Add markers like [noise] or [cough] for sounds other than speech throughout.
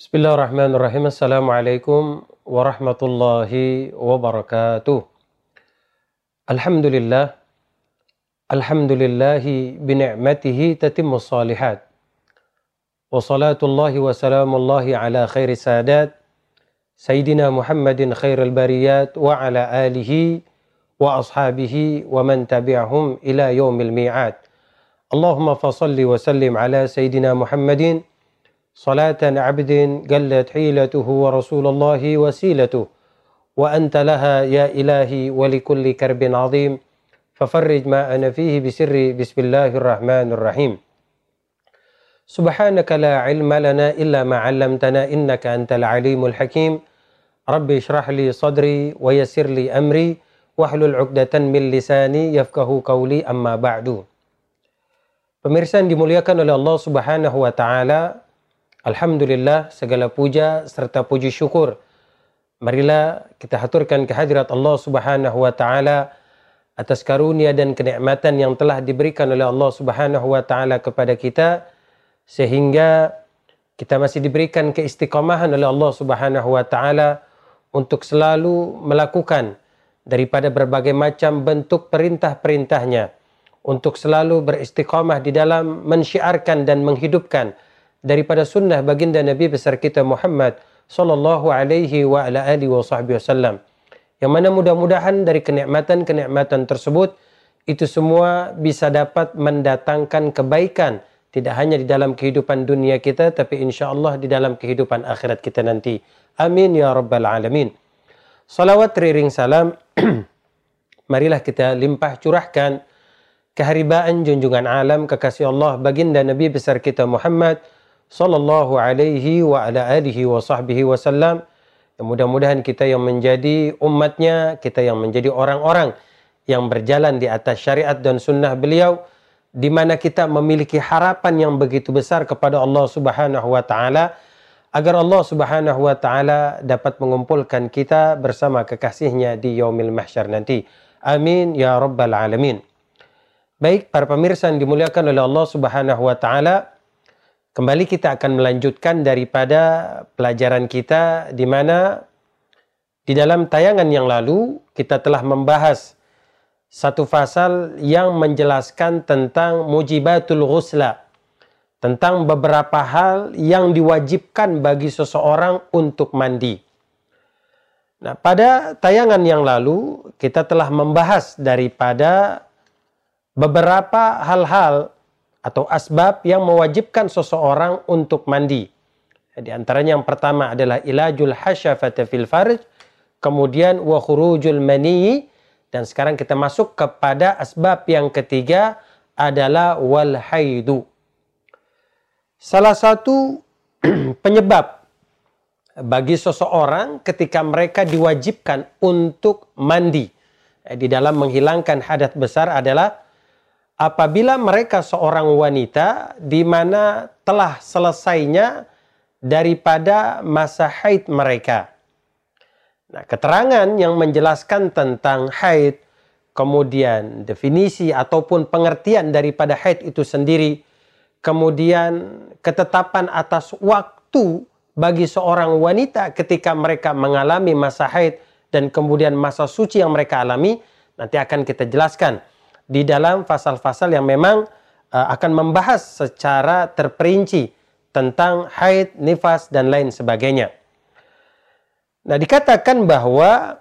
Bismillahirrahmanirrahim. Assalamualaikum warahmatullahi wabarakatuh. Alhamdulillah. Alhamdulillahi bini'matihi tatimmu salihat. Wa salatullahi wa salamullahi ala khairi sadat. Sayyidina Muhammadin khairul bariyat wa ala alihi wa ashabihi wa man tabi'ahum ila yaumil mi'ad. Allahumma fasalli wa sallim ala Sayyidina Muhammadin صلاة عبد قلت حيلته ورسول الله وسيلته وأنت لها يا إلهي ولكل كرب عظيم ففرج ما أنا فيه بسر بسم الله الرحمن الرحيم. سبحانك لا علم لنا إلا ما علمتنا إنك أنت العليم الحكيم. ربي اشرح لي صدري ويسر لي أمري واحلل عقدة من لساني يفقه قولي أما بعد. Pemirsa yang dimuliakan oleh Allah Subhanahu wa taala, Alhamdulillah segala puja serta puji syukur. Marilah kita haturkan kehadirat Allah Subhanahu wa taala atas karunia dan kenikmatan yang telah diberikan oleh Allah Subhanahu wa taala kepada kita sehingga kita masih diberikan keistiqomahan oleh Allah Subhanahu wa taala untuk selalu melakukan daripada berbagai macam bentuk perintah-perintahnya untuk selalu beristiqamah di dalam mensyiarkan dan menghidupkan daripada sunnah baginda Nabi besar kita Muhammad sallallahu alaihi wa ala alihi wasallam. Yang mana mudah-mudahan dari kenikmatan-kenikmatan tersebut itu semua bisa dapat mendatangkan kebaikan tidak hanya di dalam kehidupan dunia kita tapi insya Allah di dalam kehidupan akhirat kita nanti. Amin ya rabbal alamin. Salawat riring salam [clears throat] marilah kita limpah curahkan keharibaan junjungan alam kekasih Allah baginda Nabi besar kita Muhammad sallallahu alaihi wa ala alihi wa sahbihi wasallam. Mudah-mudahan kita yang menjadi umatnya, kita yang menjadi orang-orang yang berjalan di atas syariat dan sunnah beliau, di mana kita memiliki harapan yang begitu besar kepada Allah Subhanahu wa taala agar Allah Subhanahu wa taala dapat mengumpulkan kita bersama kekasihnya di yaumil mahsyar nanti. Amin ya rabbal alamin. Baik para pemirsa yang dimuliakan oleh Allah Subhanahu wa taala, Kembali kita akan melanjutkan daripada pelajaran kita di mana di dalam tayangan yang lalu kita telah membahas satu pasal yang menjelaskan tentang mujibatul ghusla tentang beberapa hal yang diwajibkan bagi seseorang untuk mandi. Nah, pada tayangan yang lalu kita telah membahas daripada beberapa hal-hal atau asbab yang mewajibkan seseorang untuk mandi. Di antaranya yang pertama adalah ilajul hasyafata fil farj, kemudian wa khurujul mani dan sekarang kita masuk kepada asbab yang ketiga adalah wal haidu. Salah satu [clears throat] penyebab bagi seseorang ketika mereka diwajibkan untuk mandi eh, di dalam menghilangkan hadat besar adalah apabila mereka seorang wanita di mana telah selesainya daripada masa haid mereka. Nah, keterangan yang menjelaskan tentang haid, kemudian definisi ataupun pengertian daripada haid itu sendiri, kemudian ketetapan atas waktu bagi seorang wanita ketika mereka mengalami masa haid dan kemudian masa suci yang mereka alami, nanti akan kita jelaskan di dalam pasal-pasal yang memang uh, akan membahas secara terperinci tentang haid, nifas, dan lain sebagainya. Nah, dikatakan bahwa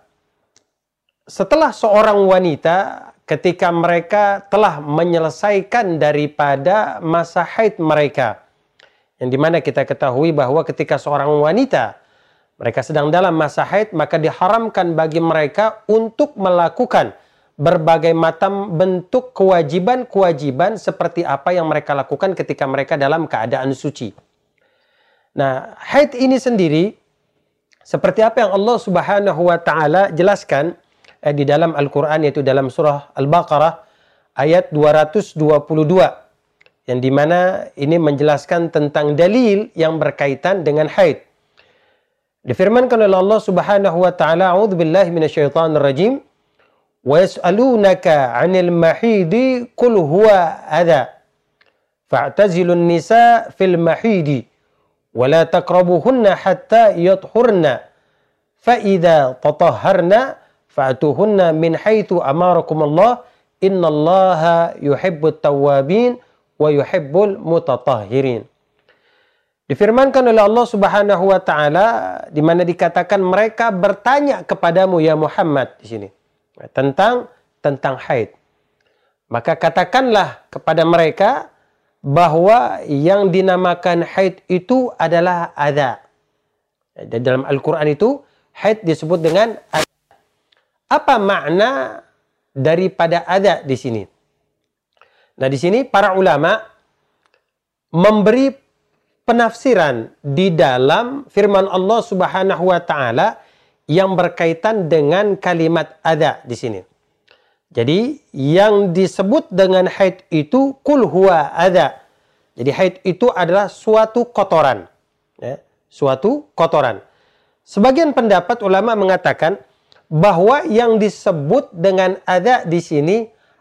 setelah seorang wanita ketika mereka telah menyelesaikan daripada masa haid mereka, yang di mana kita ketahui bahwa ketika seorang wanita mereka sedang dalam masa haid, maka diharamkan bagi mereka untuk melakukan berbagai macam bentuk kewajiban-kewajiban seperti apa yang mereka lakukan ketika mereka dalam keadaan suci. Nah, haid ini sendiri seperti apa yang Allah Subhanahu wa taala jelaskan eh, di dalam Al-Qur'an yaitu dalam surah Al-Baqarah ayat 222 yang di mana ini menjelaskan tentang dalil yang berkaitan dengan haid. Difirmankan oleh Allah Subhanahu wa taala, "A'udzu billahi minasyaitonir rajim." ويسألونك عن المحيض قل هو أذى فاعتزلوا النساء في المحيض ولا تقربوهن حتى يطهرن فإذا تطهرن فأتوهن من حيث أماركم الله إن الله يحب التوابين ويحب المتطهرين Difirmankan oleh Allah Subhanahu wa taala di mana dikatakan mereka bertanya kepadamu ya Muhammad di sini tentang tentang haid. Maka katakanlah kepada mereka bahwa yang dinamakan haid itu adalah ada. Dan dalam Al-Quran itu haid disebut dengan ada. Apa makna daripada ada di sini? Nah di sini para ulama memberi penafsiran di dalam firman Allah Subhanahu wa taala yang berkaitan dengan kalimat ada di sini. Jadi yang disebut dengan haid itu kul huwa ada. Jadi haid itu adalah suatu kotoran. Ya, suatu kotoran. Sebagian pendapat ulama mengatakan bahwa yang disebut dengan ada di sini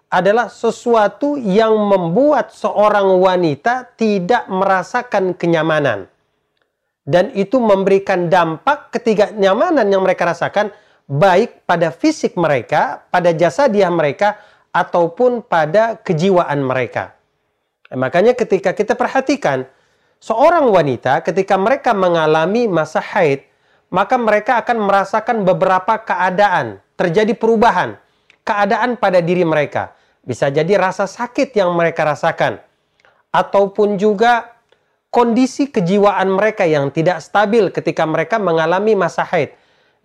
adalah sesuatu yang membuat seorang wanita tidak merasakan kenyamanan. Dan itu memberikan dampak ketiga nyamanan yang mereka rasakan baik pada fisik mereka, pada jasa dia mereka, ataupun pada kejiwaan mereka. Eh, makanya ketika kita perhatikan, seorang wanita ketika mereka mengalami masa haid, maka mereka akan merasakan beberapa keadaan, terjadi perubahan, keadaan pada diri mereka. Bisa jadi rasa sakit yang mereka rasakan, ataupun juga kondisi kejiwaan mereka yang tidak stabil ketika mereka mengalami masa haid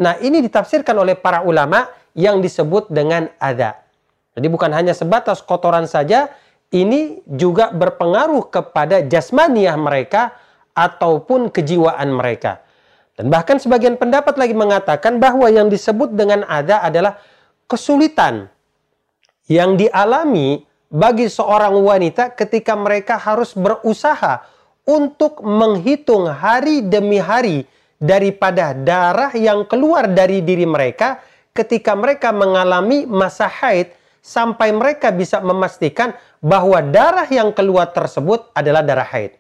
Nah, ini ditafsirkan oleh para ulama yang disebut dengan ada. Jadi bukan hanya sebatas kotoran saja, ini juga berpengaruh kepada jasmaniah mereka ataupun kejiwaan mereka. Dan bahkan sebagian pendapat lagi mengatakan bahwa yang disebut dengan ada adalah kesulitan yang dialami bagi seorang wanita ketika mereka harus berusaha untuk menghitung hari demi hari daripada darah yang keluar dari diri mereka ketika mereka mengalami masa haid sampai mereka bisa memastikan bahwa darah yang keluar tersebut adalah darah haid.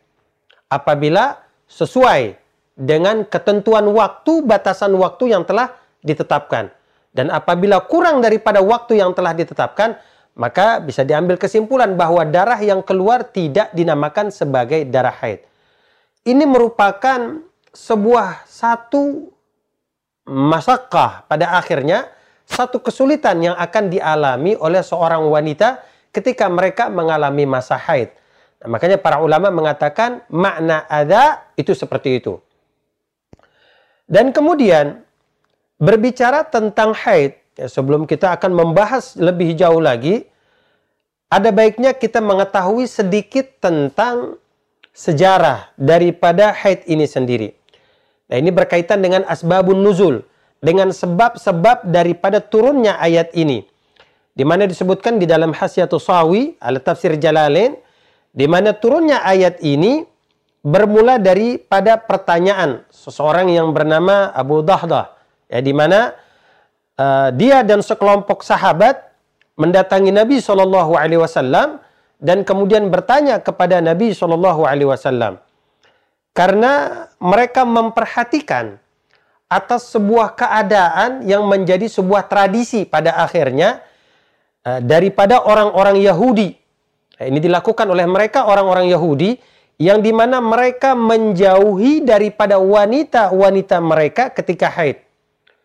Apabila sesuai dengan ketentuan waktu, batasan waktu yang telah ditetapkan. Dan apabila kurang daripada waktu yang telah ditetapkan, maka bisa diambil kesimpulan bahwa darah yang keluar tidak dinamakan sebagai darah haid. Ini merupakan sebuah satu masakah pada akhirnya satu kesulitan yang akan dialami oleh seorang wanita ketika mereka mengalami masa haid. Nah, makanya para ulama mengatakan makna ada itu seperti itu. Dan kemudian berbicara tentang haid, ya, sebelum kita akan membahas lebih jauh lagi, ada baiknya kita mengetahui sedikit tentang sejarah daripada haid ini sendiri. Nah, ini berkaitan dengan asbabun nuzul, dengan sebab-sebab daripada turunnya ayat ini. Di mana disebutkan di dalam Hasyatus Sawi, al tafsir Jalalain, di mana turunnya ayat ini bermula daripada pertanyaan seseorang yang bernama Abu Dahdah, ya di mana uh, dia dan sekelompok sahabat mendatangi Nabi Shallallahu Alaihi Wasallam dan kemudian bertanya kepada Nabi Shallallahu Alaihi Wasallam. Karena mereka memperhatikan atas sebuah keadaan yang menjadi sebuah tradisi pada akhirnya uh, daripada orang-orang Yahudi. Nah, ini dilakukan oleh mereka orang-orang Yahudi yang di mana mereka menjauhi daripada wanita-wanita mereka ketika haid.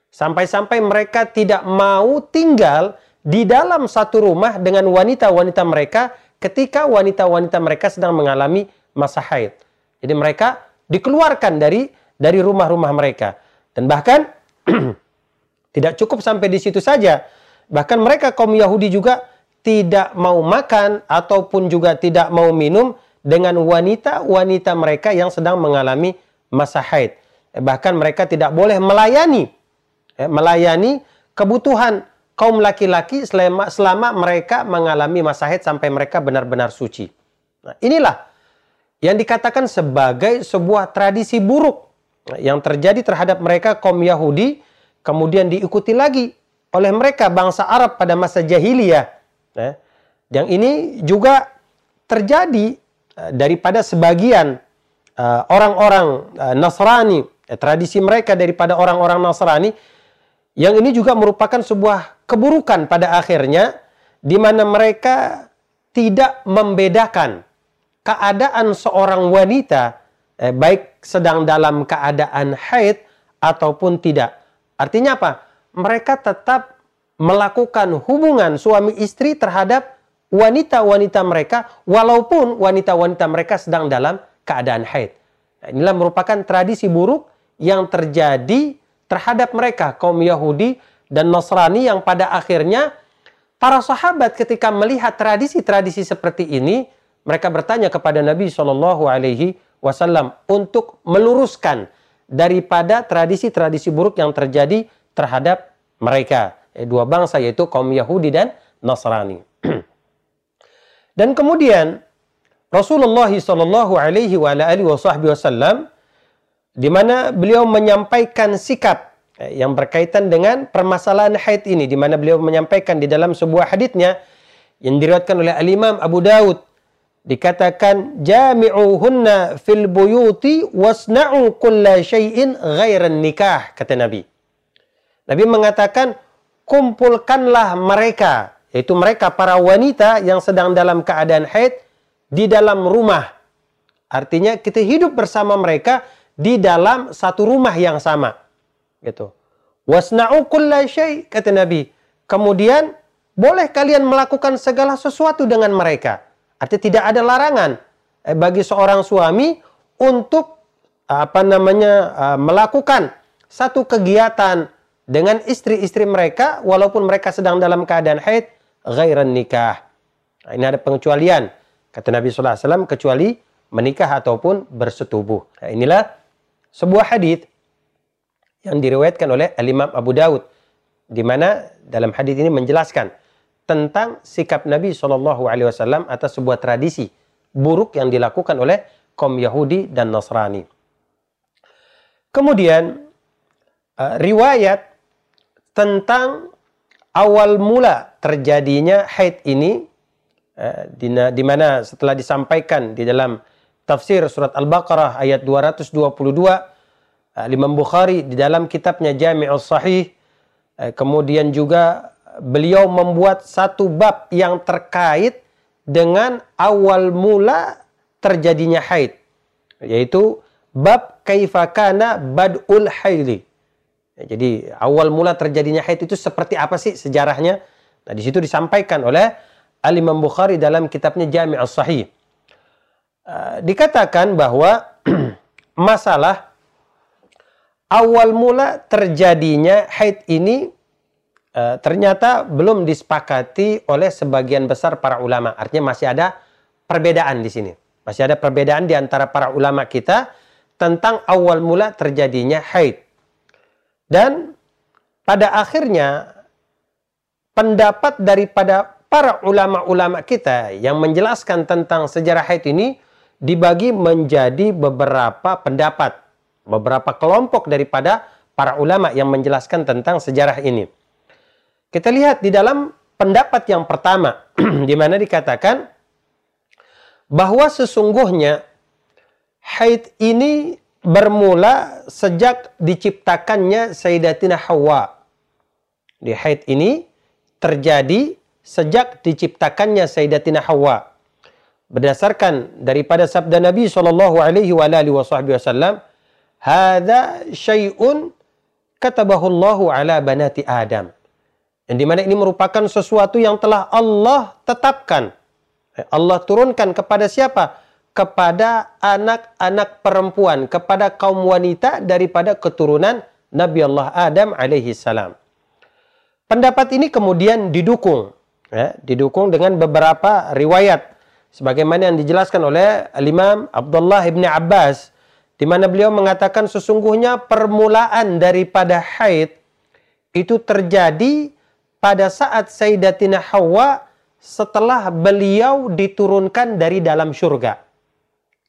Sampai-sampai mereka tidak mau tinggal di dalam satu rumah dengan wanita-wanita mereka ketika wanita-wanita mereka sedang mengalami masa haid. Jadi mereka dikeluarkan dari dari rumah-rumah mereka. Dan bahkan [clears throat] tidak cukup sampai di situ saja. Bahkan mereka kaum Yahudi juga tidak mau makan ataupun juga tidak mau minum dengan wanita-wanita mereka yang sedang mengalami masa haid. Bahkan mereka tidak boleh melayani eh, melayani kebutuhan kaum laki-laki selama, selama mereka mengalami masa haid sampai mereka benar-benar suci. Nah, inilah yang dikatakan sebagai sebuah tradisi buruk yang terjadi terhadap mereka kaum Yahudi kemudian diikuti lagi oleh mereka bangsa Arab pada masa jahiliyah. Ya. Yang ini juga terjadi eh, daripada sebagian orang-orang Nasrani, tradisi mereka daripada orang-orang Nasrani, yang ini juga merupakan sebuah keburukan pada akhirnya, di mana mereka tidak membedakan keadaan seorang wanita, eh, baik sedang dalam keadaan haid ataupun tidak. Artinya apa? Mereka tetap melakukan hubungan suami istri terhadap wanita-wanita mereka walaupun wanita-wanita mereka sedang dalam keadaan haid. Inilah merupakan tradisi buruk yang terjadi terhadap mereka kaum Yahudi dan Nasrani yang pada akhirnya para sahabat ketika melihat tradisi-tradisi seperti ini mereka bertanya kepada Nabi Shallallahu Alaihi Wasallam untuk meluruskan daripada tradisi-tradisi buruk yang terjadi terhadap mereka eh, dua bangsa yaitu kaum Yahudi dan Nasrani. [clears throat] dan kemudian Rasulullah Shallallahu Alaihi Wasallam di mana beliau menyampaikan sikap eh, yang berkaitan dengan permasalahan haid ini di mana beliau menyampaikan di dalam sebuah hadisnya yang diriwayatkan oleh Al Imam Abu Daud dikatakan jami'uhunna fil buyuti wasna'u kulla syai'in ghairan nikah kata Nabi. Nabi mengatakan kumpulkanlah mereka, yaitu mereka para wanita yang sedang dalam keadaan haid di dalam rumah. Artinya kita hidup bersama mereka di dalam satu rumah yang sama. Gitu. Wasna'u kulla syai kata Nabi. Kemudian boleh kalian melakukan segala sesuatu dengan mereka. Artinya tidak ada larangan eh, bagi seorang suami untuk apa namanya eh, melakukan satu kegiatan dengan istri-istri mereka walaupun mereka sedang dalam keadaan haid ghairan nikah. Nah, ini ada pengecualian kata Nabi sallallahu alaihi wasallam kecuali menikah ataupun bersetubuh. Nah, inilah sebuah hadis yang diriwayatkan oleh Al-Imam Abu Daud di mana dalam hadis ini menjelaskan tentang sikap Nabi Shallallahu Alaihi Wasallam atas sebuah tradisi buruk yang dilakukan oleh kaum Yahudi dan Nasrani. Kemudian uh, riwayat tentang awal mula terjadinya haid ini eh, di mana setelah disampaikan di dalam tafsir surat Al-Baqarah ayat 222 eh, Imam Bukhari di dalam kitabnya Jami'ul Sahih eh, kemudian juga beliau membuat satu bab yang terkait dengan awal mula terjadinya haid yaitu bab kaifakana badul haili Ya, jadi awal mula terjadinya haid itu seperti apa sih sejarahnya? Nah, di situ disampaikan oleh Al Imam Bukhari dalam kitabnya Jami' As-Sahih. Uh, dikatakan bahwa [clears throat] masalah awal mula terjadinya haid ini uh, ternyata belum disepakati oleh sebagian besar para ulama. Artinya masih ada perbedaan di sini. Masih ada perbedaan di antara para ulama kita tentang awal mula terjadinya haid. Dan pada akhirnya pendapat daripada para ulama-ulama kita yang menjelaskan tentang sejarah haid ini dibagi menjadi beberapa pendapat, beberapa kelompok daripada para ulama yang menjelaskan tentang sejarah ini. Kita lihat di dalam pendapat yang pertama [clears throat] di mana dikatakan bahwa sesungguhnya haid ini bermula sejak diciptakannya Sayyidatina Hawa. Di haid ini terjadi sejak diciptakannya Sayyidatina Hawa. Berdasarkan daripada sabda Nabi sallallahu alaihi wasallam, "Hadza syai'un katabahu Allahu ala banati Adam." Yang di mana ini merupakan sesuatu yang telah Allah tetapkan. Allah turunkan kepada siapa? kepada anak-anak perempuan, kepada kaum wanita daripada keturunan Nabi Allah Adam alaihi salam. Pendapat ini kemudian didukung, ya, didukung dengan beberapa riwayat, sebagaimana yang dijelaskan oleh Imam Abdullah ibn Abbas, di mana beliau mengatakan sesungguhnya permulaan daripada haid itu terjadi pada saat Sayyidatina Hawa setelah beliau diturunkan dari dalam surga.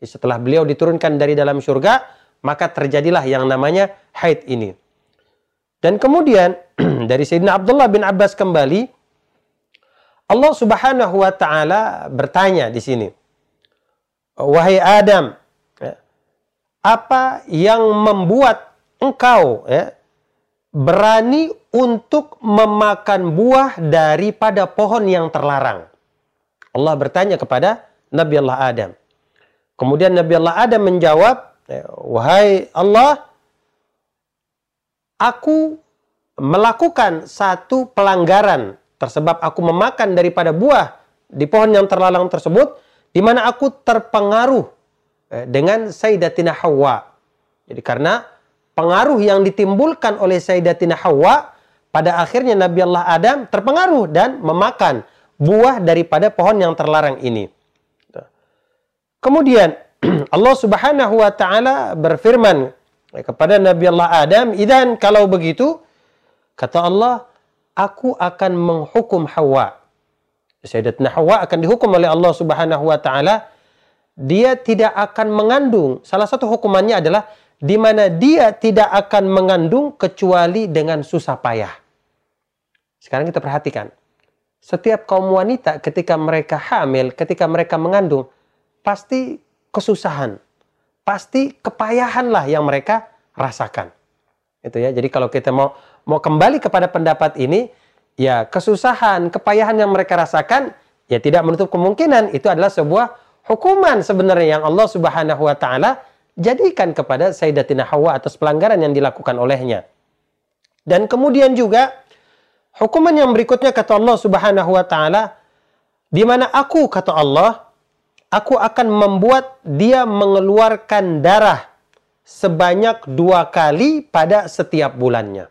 Setelah beliau diturunkan dari dalam surga, maka terjadilah yang namanya haid ini. Dan kemudian [clears throat] dari Sayyidina Abdullah bin Abbas kembali, Allah Subhanahu wa taala bertanya di sini. Wahai Adam, ya, apa yang membuat engkau ya, berani untuk memakan buah daripada pohon yang terlarang? Allah bertanya kepada Nabi Allah Adam. Kemudian Nabi Allah Adam menjawab, ya, Wahai Allah, aku melakukan satu pelanggaran tersebab aku memakan daripada buah di pohon yang terlarang tersebut, di mana aku terpengaruh eh, dengan Sayyidatina Hawa. Jadi karena pengaruh yang ditimbulkan oleh Sayyidatina Hawa, pada akhirnya Nabi Allah Adam terpengaruh dan memakan buah daripada pohon yang terlarang ini. Kemudian [clears throat] Allah Subhanahu wa taala berfirman kepada Nabi Allah Adam, "Idan kalau begitu," kata Allah, "aku akan menghukum Hawa." Sayyidatina Hawa akan dihukum oleh Allah Subhanahu wa taala. Dia tidak akan mengandung. Salah satu hukumannya adalah di mana dia tidak akan mengandung kecuali dengan susah payah. Sekarang kita perhatikan. Setiap kaum wanita ketika mereka hamil, ketika mereka mengandung, pasti kesusahan. Pasti kepayahanlah yang mereka rasakan. Itu ya. Jadi kalau kita mau mau kembali kepada pendapat ini, ya kesusahan, kepayahan yang mereka rasakan, ya tidak menutup kemungkinan itu adalah sebuah hukuman sebenarnya yang Allah Subhanahu wa taala jadikan kepada Sayyidatina Hawa atas pelanggaran yang dilakukan olehnya. Dan kemudian juga hukuman yang berikutnya kata Allah Subhanahu wa taala di mana aku kata Allah aku akan membuat dia mengeluarkan darah sebanyak dua kali pada setiap bulannya.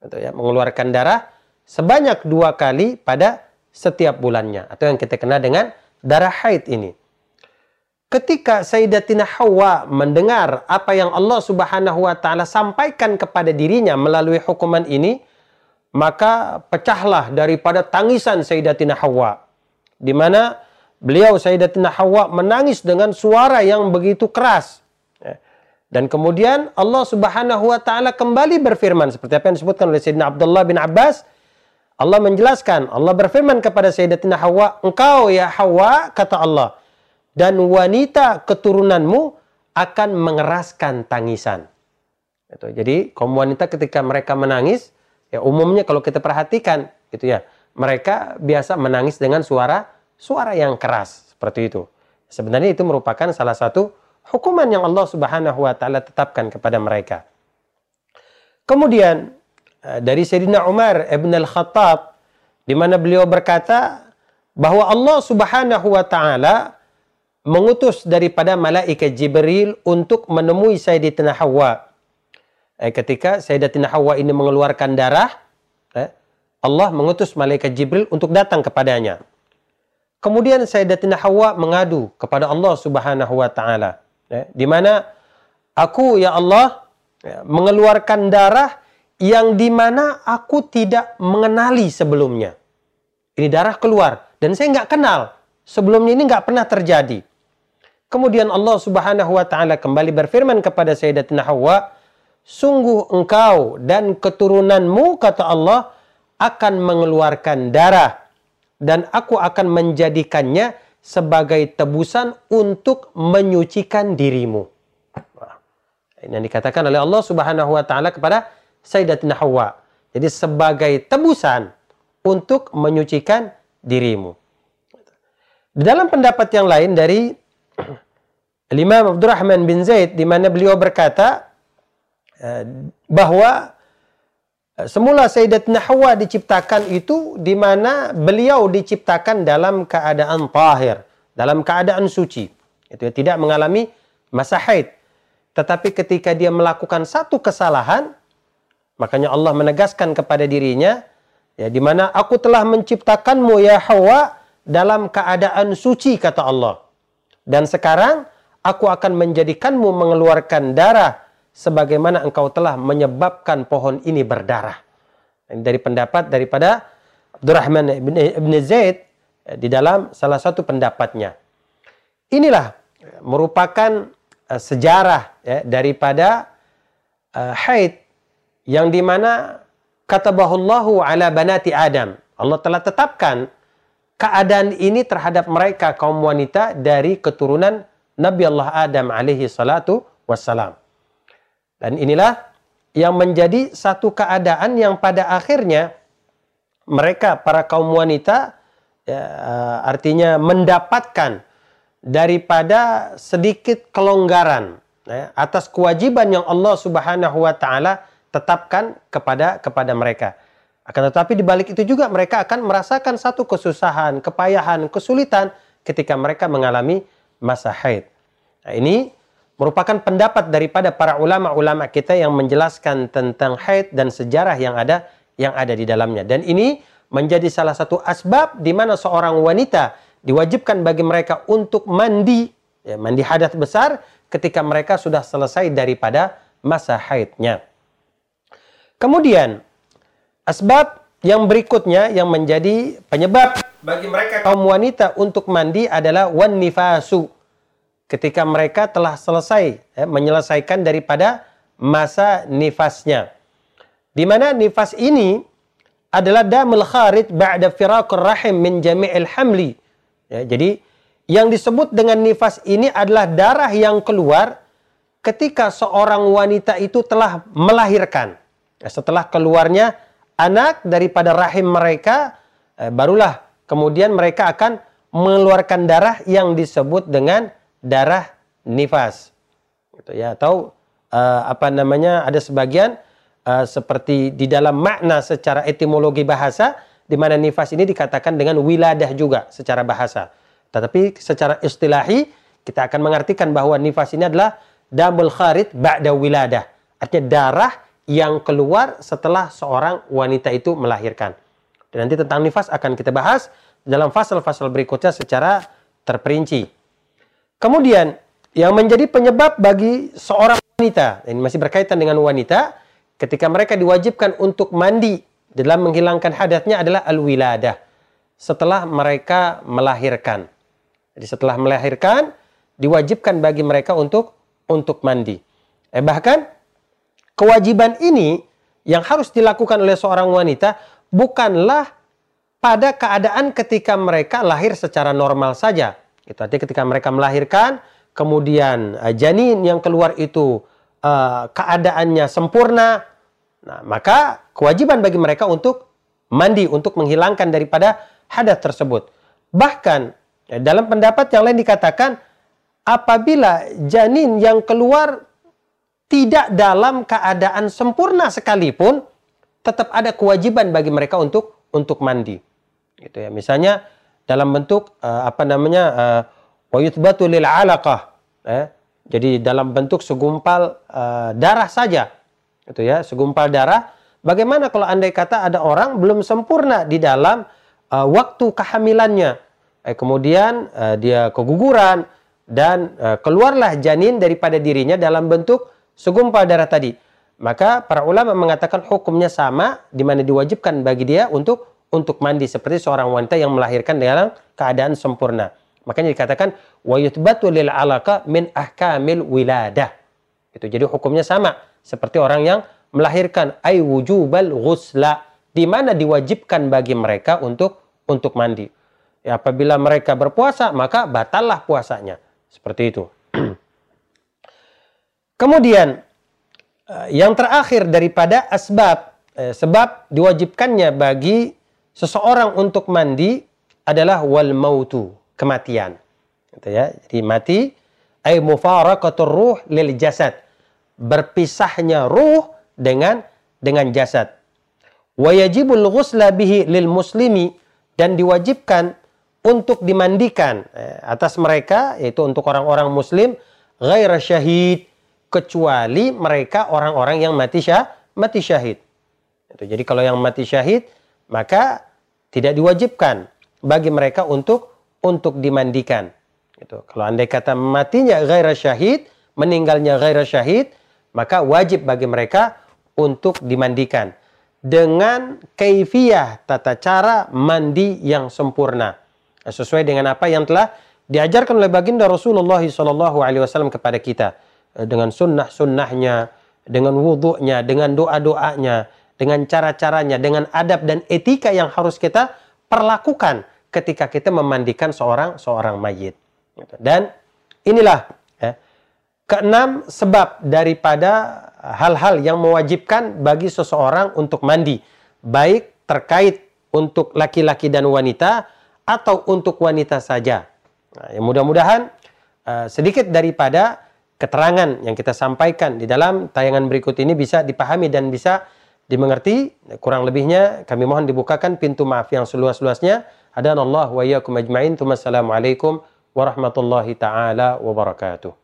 Itu ya, mengeluarkan darah sebanyak dua kali pada setiap bulannya atau yang kita kenal dengan darah haid ini. Ketika Sayyidatina Hawa mendengar apa yang Allah Subhanahu wa taala sampaikan kepada dirinya melalui hukuman ini, maka pecahlah daripada tangisan Sayyidatina Hawa di mana beliau Sayyidatina Hawa menangis dengan suara yang begitu keras. Dan kemudian Allah Subhanahu wa taala kembali berfirman seperti apa yang disebutkan oleh Sayyidina Abdullah bin Abbas Allah menjelaskan, Allah berfirman kepada Sayyidatina Hawa, engkau ya Hawa, kata Allah, dan wanita keturunanmu akan mengeraskan tangisan. Itu. Jadi kaum wanita ketika mereka menangis, ya umumnya kalau kita perhatikan, itu ya, mereka biasa menangis dengan suara suara yang keras seperti itu. Sebenarnya itu merupakan salah satu hukuman yang Allah Subhanahu wa taala tetapkan kepada mereka. Kemudian Eh, dari Sayyidina Umar Ibn Al-Khattab di mana beliau berkata bahwa Allah Subhanahu wa taala mengutus daripada malaikat Jibril untuk menemui Sayyidatina Hawa. Eh, ketika Sayyidatina Hawa ini mengeluarkan darah, eh, Allah mengutus malaikat Jibril untuk datang kepadanya. Kemudian Sayyidatina Hawa mengadu kepada Allah Subhanahu wa taala, eh, di mana aku ya Allah ya, mengeluarkan darah yang di mana aku tidak mengenali sebelumnya. Ini darah keluar dan saya nggak kenal. Sebelumnya ini nggak pernah terjadi. Kemudian Allah Subhanahu wa taala kembali berfirman kepada Sayyidatina Hawa, "Sungguh engkau dan keturunanmu kata Allah akan mengeluarkan darah dan aku akan menjadikannya sebagai tebusan untuk menyucikan dirimu." Ini yang dikatakan oleh Allah Subhanahu wa taala kepada Sayyidatina Hawa. Jadi sebagai tebusan untuk menyucikan dirimu. Di dalam pendapat yang lain dari Imam Abdurrahman bin Zaid di mana beliau berkata eh, bahwa semula Sayyidatina Hawa diciptakan itu di mana beliau diciptakan dalam keadaan tahir, dalam keadaan suci. Itu tidak mengalami masa haid. Tetapi ketika dia melakukan satu kesalahan, Makanya Allah menegaskan kepada dirinya, ya di mana aku telah menciptakanmu ya Hawa dalam keadaan suci kata Allah. Dan sekarang aku akan menjadikanmu mengeluarkan darah sebagaimana engkau telah menyebabkan pohon ini berdarah. Dari pendapat daripada Abdurrahman ibn Zaid ya, di dalam salah satu pendapatnya. Inilah merupakan uh, sejarah ya, daripada uh, haid yang di mana katabahullahu ala banati Adam. Allah telah tetapkan keadaan ini terhadap mereka kaum wanita dari keturunan Nabi Allah Adam alaihi salatu wassalam. Dan inilah yang menjadi satu keadaan yang pada akhirnya mereka para kaum wanita ya, eh, artinya mendapatkan daripada sedikit kelonggaran ya, atas kewajiban yang Allah Subhanahu wa taala tetapkan kepada kepada mereka. Akan tetapi di balik itu juga mereka akan merasakan satu kesusahan, kepayahan, kesulitan ketika mereka mengalami masa haid. Nah, ini merupakan pendapat daripada para ulama-ulama kita yang menjelaskan tentang haid dan sejarah yang ada yang ada di dalamnya. Dan ini menjadi salah satu asbab di mana seorang wanita diwajibkan bagi mereka untuk mandi, ya, mandi hadat besar ketika mereka sudah selesai daripada masa haidnya. Kemudian asbab yang berikutnya yang menjadi penyebab bagi mereka kaum wanita untuk mandi adalah wan nifasu ketika mereka telah selesai ya, menyelesaikan daripada masa nifasnya. Di mana nifas ini adalah damul kharid ba'da firaqur rahim min jami'il hamli. Ya, jadi yang disebut dengan nifas ini adalah darah yang keluar ketika seorang wanita itu telah melahirkan. Ya, setelah keluarnya anak daripada rahim mereka, eh, barulah kemudian mereka akan mengeluarkan darah yang disebut dengan darah nifas. Gitu ya, atau uh, apa namanya ada sebagian uh, seperti di dalam makna secara etimologi bahasa di mana nifas ini dikatakan dengan wiladah juga secara bahasa. Tetapi secara istilahi kita akan mengartikan bahwa nifas ini adalah damul kharid ba'da wiladah. Artinya darah yang keluar setelah seorang wanita itu melahirkan. Dan nanti tentang nifas akan kita bahas dalam fasal-fasal berikutnya secara terperinci. Kemudian yang menjadi penyebab bagi seorang wanita, ini masih berkaitan dengan wanita, ketika mereka diwajibkan untuk mandi dalam menghilangkan hadatnya adalah al-wiladah. Setelah mereka melahirkan. Jadi setelah melahirkan, diwajibkan bagi mereka untuk untuk mandi. Eh, bahkan kewajiban ini yang harus dilakukan oleh seorang wanita bukanlah pada keadaan ketika mereka lahir secara normal saja. Itu artinya ketika mereka melahirkan, kemudian uh, janin yang keluar itu uh, keadaannya sempurna, nah maka kewajiban bagi mereka untuk mandi untuk menghilangkan daripada hadas tersebut. Bahkan ya, dalam pendapat yang lain dikatakan apabila janin yang keluar tidak dalam keadaan sempurna sekalipun tetap ada kewajiban bagi mereka untuk untuk mandi. Gitu ya. Misalnya dalam bentuk uh, apa namanya uh, wa yuthbatu lil alaqah eh? jadi dalam bentuk segumpal uh, darah saja itu ya segumpal darah. Bagaimana kalau andai kata ada orang belum sempurna di dalam uh, waktu kehamilannya? Eh, kemudian uh, dia keguguran dan uh, keluarlah janin daripada dirinya dalam bentuk segumpal darah tadi. Maka para ulama mengatakan hukumnya sama di mana diwajibkan bagi dia untuk untuk mandi seperti seorang wanita yang melahirkan dalam keadaan sempurna. Makanya dikatakan wa yuthbatu lil alaqa min ahkamil wiladah. Itu jadi hukumnya sama seperti orang yang melahirkan ay wujubal ghusla di mana diwajibkan bagi mereka untuk untuk mandi. Ya, apabila mereka berpuasa maka batallah puasanya. Seperti itu. [clears throat] Kemudian eh, yang terakhir daripada asbab eh, sebab diwajibkannya bagi seseorang untuk mandi adalah wal mautu, kematian. Gitu ya. Jadi mati ay mufaraqatur ruh lil jasad. Berpisahnya ruh dengan dengan jasad. Wa yajibul ghusla bihi lil muslimi dan diwajibkan untuk dimandikan eh, atas mereka yaitu untuk orang-orang muslim ghaira syahid kecuali mereka orang-orang yang mati syah, mati syahid. Itu. Jadi kalau yang mati syahid maka tidak diwajibkan bagi mereka untuk untuk dimandikan. Gitu. Kalau andai kata matinya gairah syahid, meninggalnya gairah syahid, maka wajib bagi mereka untuk dimandikan dengan kaifiyah tata cara mandi yang sempurna sesuai dengan apa yang telah diajarkan oleh baginda Rasulullah SAW kepada kita dengan sunnah-sunnahnya, dengan wudhunya, dengan doa-doanya, dengan cara-caranya, dengan adab dan etika yang harus kita perlakukan ketika kita memandikan seorang seorang mayit. Dan inilah ya, Keenam, sebab daripada hal-hal yang mewajibkan bagi seseorang untuk mandi, baik terkait untuk laki-laki dan wanita atau untuk wanita saja. Nah, yang mudah-mudahan uh, sedikit daripada keterangan yang kita sampaikan di dalam tayangan berikut ini bisa dipahami dan bisa dimengerti. Kurang lebihnya kami mohon dibukakan pintu maaf yang seluas-luasnya. Hadanallah wa iyyakum ajmain. Assalamualaikum warahmatullahi taala wabarakatuh.